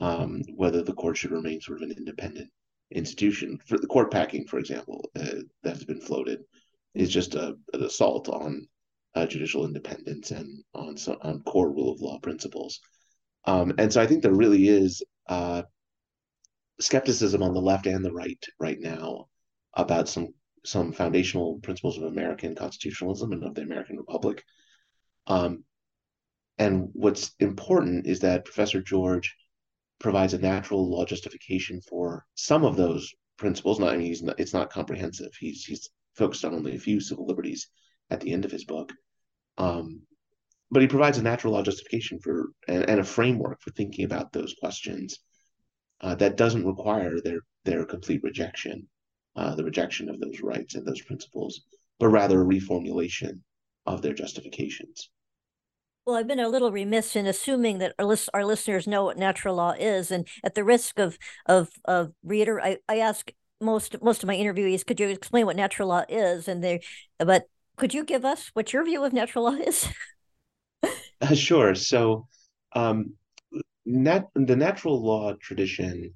um, whether the court should remain sort of an independent institution. For the court packing, for example, uh, that's been floated, is just a, an assault on uh, judicial independence and on on core rule of law principles. Um, and so I think there really is uh, skepticism on the left and the right right now about some some foundational principles of American constitutionalism and of the American Republic. Um, and what's important is that Professor George provides a natural law justification for some of those principles. Not, I mean, not, it's not comprehensive. He's he's focused on only a few civil liberties at the end of his book. Um, but he provides a natural law justification for and, and a framework for thinking about those questions uh, that doesn't require their their complete rejection, uh, the rejection of those rights and those principles, but rather a reformulation of their justifications. Well, I've been a little remiss in assuming that our, list, our listeners know what natural law is, and at the risk of of of reader, I, I ask most most of my interviewees, could you explain what natural law is? And they, but could you give us what your view of natural law is? uh, sure. So, um, nat- the natural law tradition,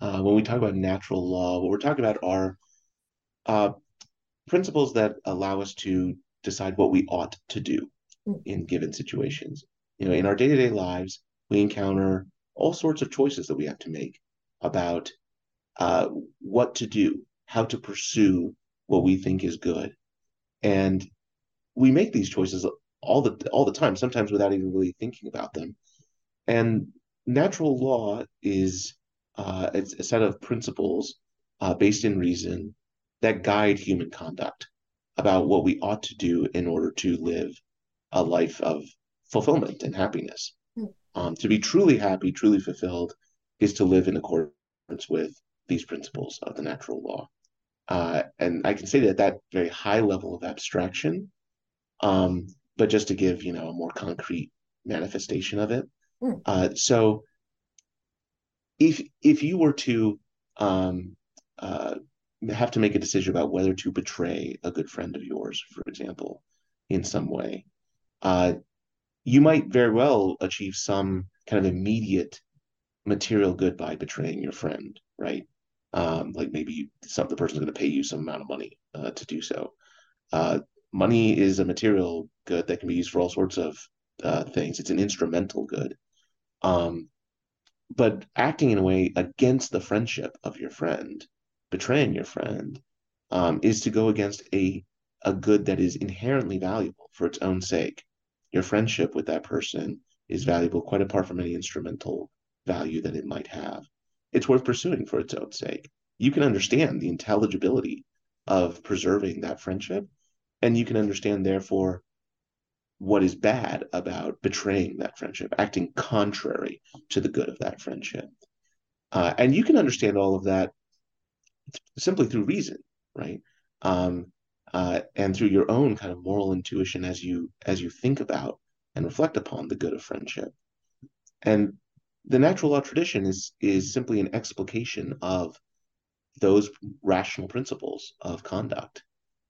uh, when we talk about natural law, what we're talking about are uh, principles that allow us to decide what we ought to do mm. in given situations. You know, in our day to day lives, we encounter all sorts of choices that we have to make about uh, what to do, how to pursue what we think is good, and we make these choices all the all the time, sometimes without even really thinking about them. And natural law is uh, it's a set of principles uh, based in reason that guide human conduct about what we ought to do in order to live a life of fulfillment and happiness. Mm. Um, to be truly happy, truly fulfilled, is to live in accordance with these principles of the natural law. Uh, and I can say that that very high level of abstraction, um, but just to give you know a more concrete manifestation of it. Mm. Uh, so, if if you were to um, uh, have to make a decision about whether to betray a good friend of yours, for example, in some way, uh, you might very well achieve some kind of immediate material good by betraying your friend, right? Um, like maybe some the person's going to pay you some amount of money uh, to do so. Uh, money is a material good that can be used for all sorts of uh, things. It's an instrumental good. Um, but acting in a way against the friendship of your friend, betraying your friend, um, is to go against a a good that is inherently valuable for its own sake. Your friendship with that person is valuable quite apart from any instrumental value that it might have it's worth pursuing for its own sake. You can understand the intelligibility of preserving that friendship, and you can understand, therefore, what is bad about betraying that friendship, acting contrary to the good of that friendship. Uh, and you can understand all of that simply through reason, right? Um, uh, and through your own kind of moral intuition as you as you think about and reflect upon the good of friendship. And the natural law tradition is is simply an explication of those rational principles of conduct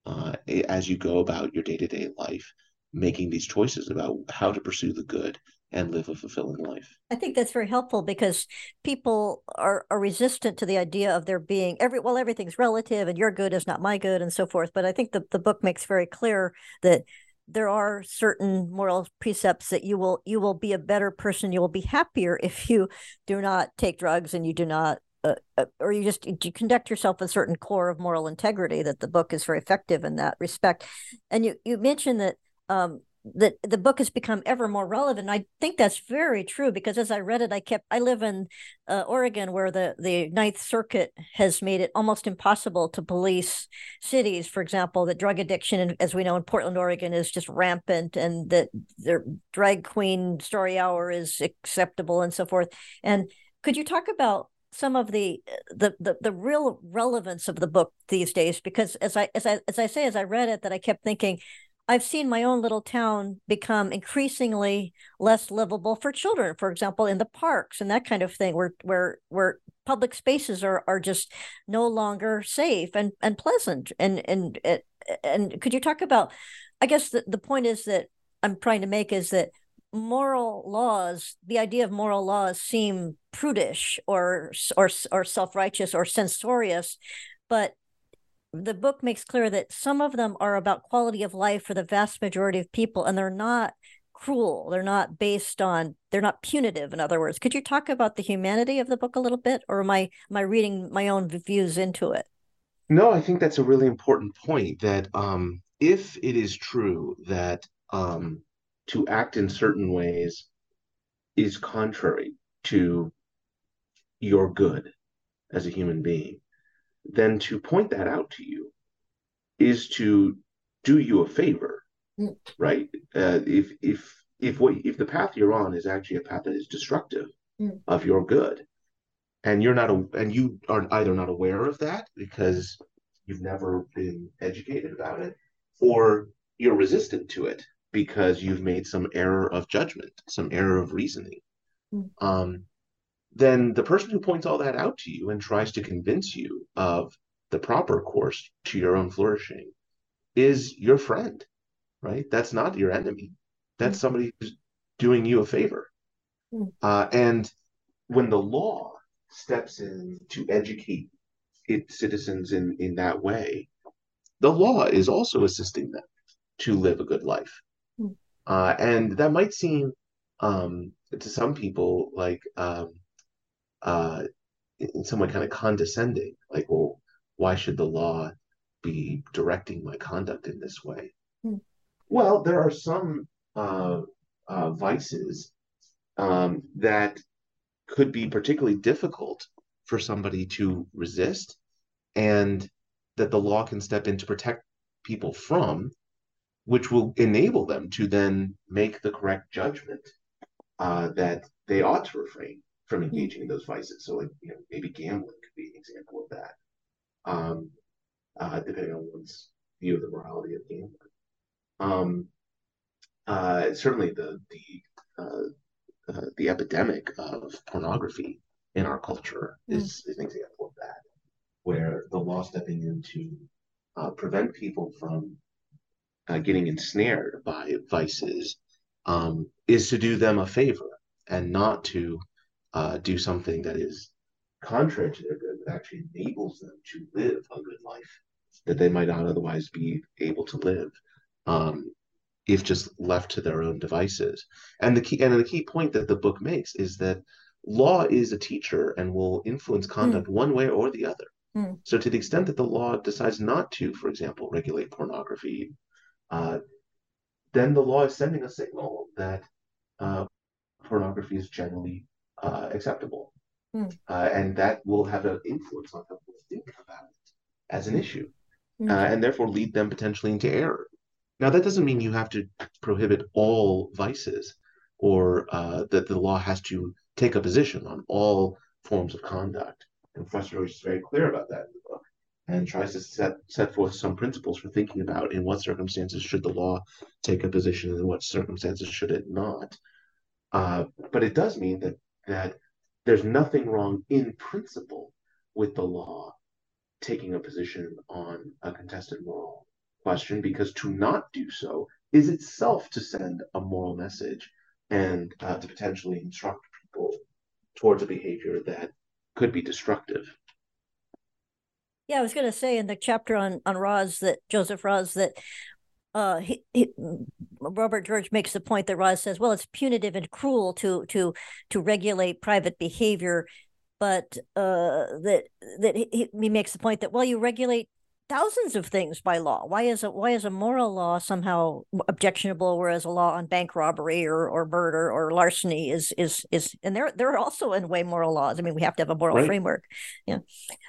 uh, as you go about your day-to-day life making these choices about how to pursue the good and live a fulfilling life. I think that's very helpful because people are, are resistant to the idea of there being every well everything's relative and your good is not my good and so forth. But I think the, the book makes very clear that there are certain moral precepts that you will you will be a better person you will be happier if you do not take drugs and you do not uh, uh, or you just you conduct yourself a certain core of moral integrity that the book is very effective in that respect and you you mentioned that um, that the book has become ever more relevant. I think that's very true because as I read it, I kept I live in uh, Oregon where the the Ninth Circuit has made it almost impossible to police cities. For example, that drug addiction, as we know in Portland, Oregon, is just rampant, and that their drag queen story hour is acceptable and so forth. And could you talk about some of the, the the the real relevance of the book these days because as I as I as I say as I read it that I kept thinking I've seen my own little town become increasingly less livable for children, for example, in the parks and that kind of thing, where where where public spaces are are just no longer safe and and pleasant. And and eh, and could you talk about? I guess the, the point is that I'm trying to make is that moral laws, the idea of moral laws seem prudish or or or self-righteous or censorious, but the book makes clear that some of them are about quality of life for the vast majority of people and they're not cruel. They're not based on they're not punitive in other words. Could you talk about the humanity of the book a little bit or am i am i reading my own views into it? No i think that's a really important point that um if it is true that um to act in certain ways is contrary to your good as a human being then to point that out to you is to do you a favor, mm. right? Uh, if if if what if the path you're on is actually a path that is destructive Mm. of your good, and you're not a, and you are either not aware of that because you've never been educated about it, or you're resistant to it because you've made some error of judgment, some error of reasoning. Mm. Um, then the person who points all that out to you and tries to convince you of the proper course to your own flourishing is your friend, right? That's not your enemy. That's Mm. somebody who's doing you a favor. Mm. Uh, and when the law steps in to educate its citizens in, in that way, the law is also assisting them to live a good life. Mm. Uh, and that might seem um, to some people like um, uh, in some way kind of condescending, like, well, why should the law be directing my conduct in this way? Mm. Well, there are some uh, uh, vices um, that could be particularly difficult for somebody to resist, and that the law can step in to protect people from, which will enable them to then make the correct judgment uh, that they ought to refrain from engaging in those vices. So, like, you know, maybe gambling could be an example of that, um, uh, depending on one's view of the morality of gambling. Um, uh, certainly, the the uh, uh, the epidemic of pornography in our culture Mm. is, is an example of that, where the law stepping in to uh, prevent people from uh, getting ensnared by vices um, is to do them a favor and not to uh, do something that is contrary to their good, that actually enables them to live a good life that they might not otherwise be able to live um, if just left to their own devices. And the key and the key point that the book makes is that law is a teacher and will influence conduct one way or the other. Mm. So to the extent that the law decides not to, for example, regulate pornography, uh, then the law is sending a signal that uh, pornography is generally uh, acceptable. Hmm. Uh, and that will have an influence on how people think about it as an issue, Mm. uh, and therefore lead them potentially into error. Now, that doesn't mean you have to prohibit all vices or uh, that the law has to take a position on all forms of conduct. And Professor Roach is very clear about that in the book and tries to set, set forth some principles for thinking about in what circumstances should the law take a position and in what circumstances should it not. Uh, but it does mean that that there's nothing wrong in principle with the law taking a position on a contested moral question because to not do so is itself to send a moral message and uh, to potentially instruct people towards a behavior that could be destructive. Yeah, I was going to say in the chapter on on Raz that Joseph Raz that uh, he, he, Robert George makes the point that Raz says, well, it's punitive and cruel to to to regulate private behavior, but uh, that that he, he makes the point that well, you regulate thousands of things by law. Why is a why is a moral law somehow objectionable, whereas a law on bank robbery or, or murder or larceny is is is and they're they're also in way moral laws. I mean, we have to have a moral Right. framework. Yeah.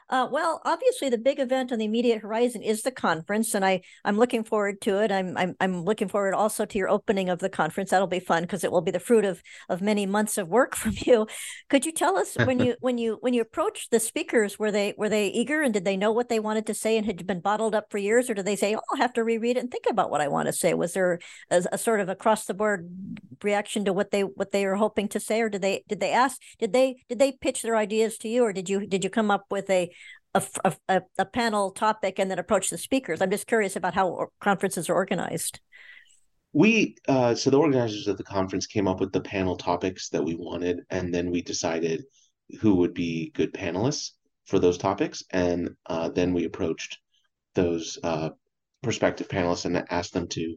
Uh, well, obviously, the big event on the immediate horizon is the conference, and I I'm looking forward to it. I'm I'm I'm looking forward also to your opening of the conference. That'll be fun because it will be the fruit of of many months of work from you. Could you tell us when you when you when you approached the speakers, were they were they eager and did they know what they wanted to say and had been bottled up for years, or do they say, "Oh, I'll have to reread it and think about what I want to say"? Was there a, a sort of across the board reaction to what they what they were hoping to say, or did they did they ask did they did they pitch their ideas to you, or did you did you come up with a a panel topic and then approach the speakers? I'm just curious about how conferences are organized. We uh, so the organizers of the conference came up with the panel topics that we wanted, and then we decided who would be good panelists for those topics, and uh, then we approached those uh, prospective panelists and asked them to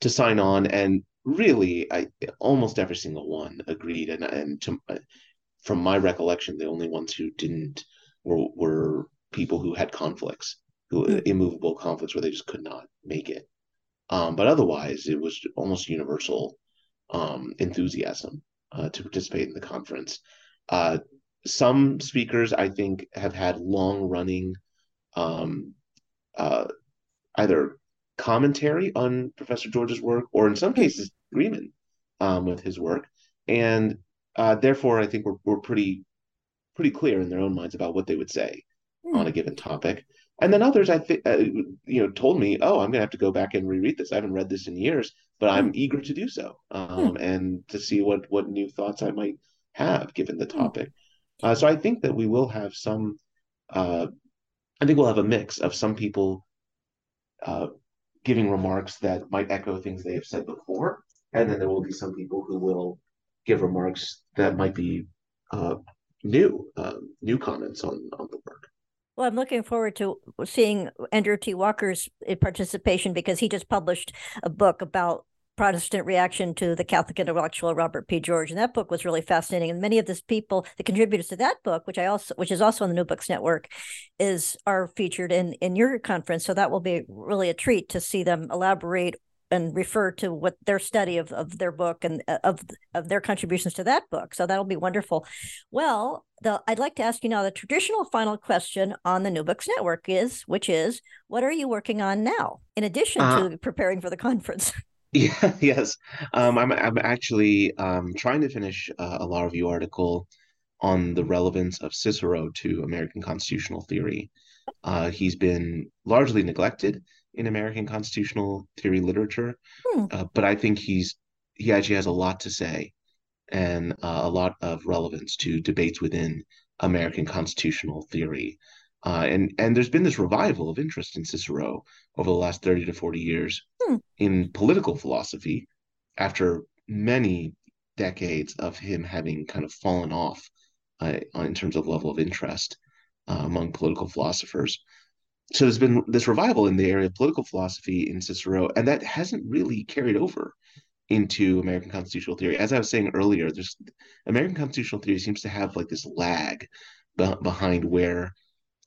to sign on. And really, I almost every single one agreed, and and to, from my recollection, the only ones who didn't were were people who had conflicts, who Mm. immovable conflicts where they just could not make it. Um, but otherwise, it was almost universal um, enthusiasm uh, to participate in the conference. Uh, some speakers, I think, have had long running um, uh, either commentary on Professor George's work or, in some cases, agreement um, with his work, and uh, therefore I think we're we're pretty pretty clear in their own minds about what they would say hmm. on a given topic. And then others, I think, uh, you know, told me, "Oh, I'm going to have to go back and reread this. I haven't read this in years, but I'm hmm. eager to do so, um, hmm. and to see what what new thoughts I might have given the topic." Uh, so I think that we will have some. Uh, I think we'll have a mix of some people uh, giving remarks that might echo things they have said before, and then there will be some people who will give remarks that might be uh, new, um, new comments on on the work. Well, I'm looking forward to seeing Andrew T. Walker's uh, participation because he just published a book about Protestant reaction to the Catholic intellectual Robert P. George, and that book was really fascinating. And many of these people, the contributors to that book, which I also, which is also on the New Books Network, is are featured in in your conference. So that will be really a treat to see them elaborate and refer to what their study of, of their book and uh, of of their contributions to that book. So that'll be wonderful. Well, the, I'd like to ask you now the traditional final question on the New Books Network is, which is, what are you working on now in addition uh, to preparing for the conference? Yeah, yes. Um, I'm I'm actually um, trying to finish uh, a law review article on the relevance of Cicero to American constitutional theory. Uh, he's been largely neglected in American constitutional theory literature, hmm. uh, but I think he's he actually has a lot to say and uh, a lot of relevance to debates within American constitutional theory. Uh, and and there's been this revival of interest in Cicero over the last 30 to 40 years hmm. in political philosophy after many decades of him having kind of fallen off uh, in terms of level of interest uh, among political philosophers. So there's been this revival in the area of political philosophy in Cicero, and that hasn't really carried over into American constitutional theory. As I was saying earlier, there's American constitutional theory seems to have like this lag be- behind where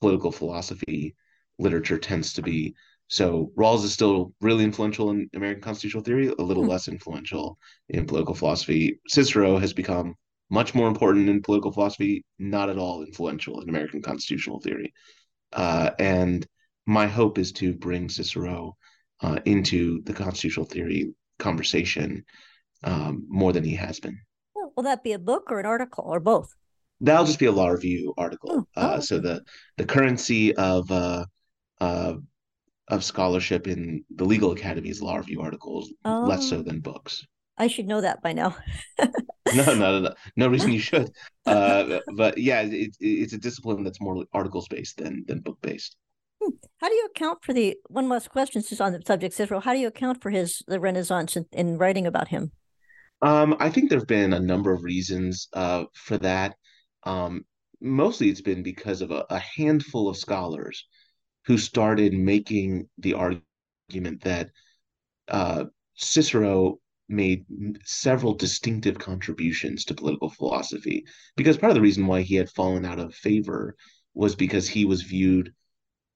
political philosophy literature tends to be. So Rawls is still really influential in American constitutional theory, a little hmm. less influential in political philosophy. Cicero has become much more important in political philosophy, not at all influential in American constitutional theory. Uh, and my hope is to bring Cicero uh, into the constitutional theory conversation um, more than he has been. Will that be a book or an article or both? That'll just be a law review article. Oh, uh, oh. So the the currency of uh, uh, of scholarship in the legal academy is law review articles, oh. less so oh. than books. I should know that by now. no, no, no, no reason you should. Uh, but yeah, it, it's a discipline that's more articles based than than book based. Hmm. How do you account for the one last question just on the subject Cicero? How do you account for his the Renaissance in, in writing about him? Um, I think there have been a number of reasons uh, for that. Um, mostly it's been because of a, a, handful of scholars who started making the argument that uh, Cicero made several distinctive contributions to political philosophy. Because part of the reason why he had fallen out of favor was because he was viewed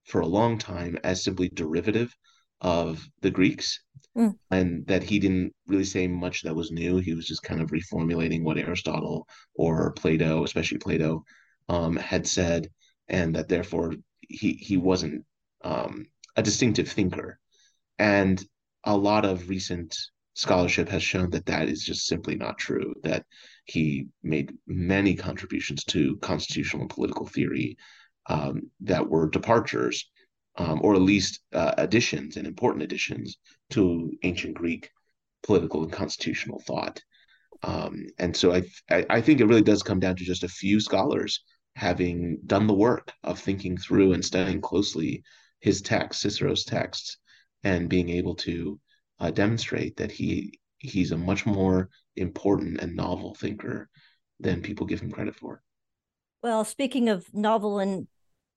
for a long time as simply derivative of the Greeks, mm. and that he didn't really say much that was new. He was just kind of reformulating what Aristotle or Plato, especially Plato, um, had said, and that therefore he he wasn't um, a distinctive thinker. And a lot of recent scholarship has shown that that is just simply not true. That he made many contributions to constitutional and political theory um, that were departures um, or at least uh, additions and important additions to ancient Greek political and constitutional thought. Um, and so I, th- I think it really does come down to just a few scholars having done the work of thinking through and studying closely his text, Cicero's texts, and being able to uh, demonstrate that he he's a much more important and novel thinker than people give him credit for. Well, speaking of novel and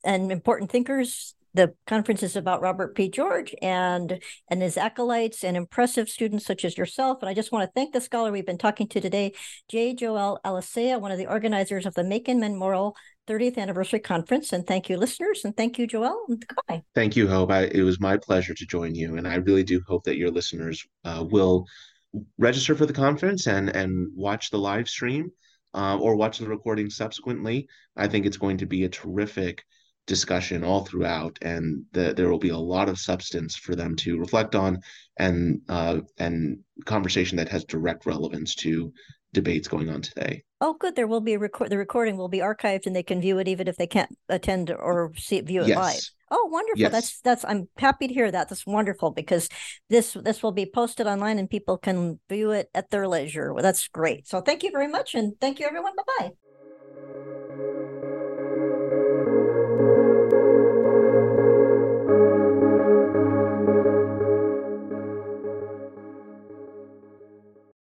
and important thinkers, the conference is about Robert P. George and and his acolytes and impressive students such as yourself. And I just want to thank the scholar we've been talking to today, J. Joel Alicea, one of the organizers of the Making Men Moral 30th Anniversary Conference. And thank you, listeners, and thank you, Joel. Goodbye. Thank you, Hope. I, it was my pleasure to join you, and I really do hope that your listeners uh, will register for the conference and and watch the live stream uh, or watch the recording subsequently. I think it's going to be a terrific discussion all throughout, and the, there will be a lot of substance for them to reflect on, and uh, and conversation that has direct relevance to debates going on today. Oh, good. There will be a record. The recording will be archived, and they can view it even if they can't attend or see it, view it yes. live. Oh, wonderful! Yes. That's that's. I'm happy to hear that. That's wonderful because this this will be posted online and people can view it at their leisure. Well, that's great. So thank you very much, and thank you everyone. Bye bye. Thank you.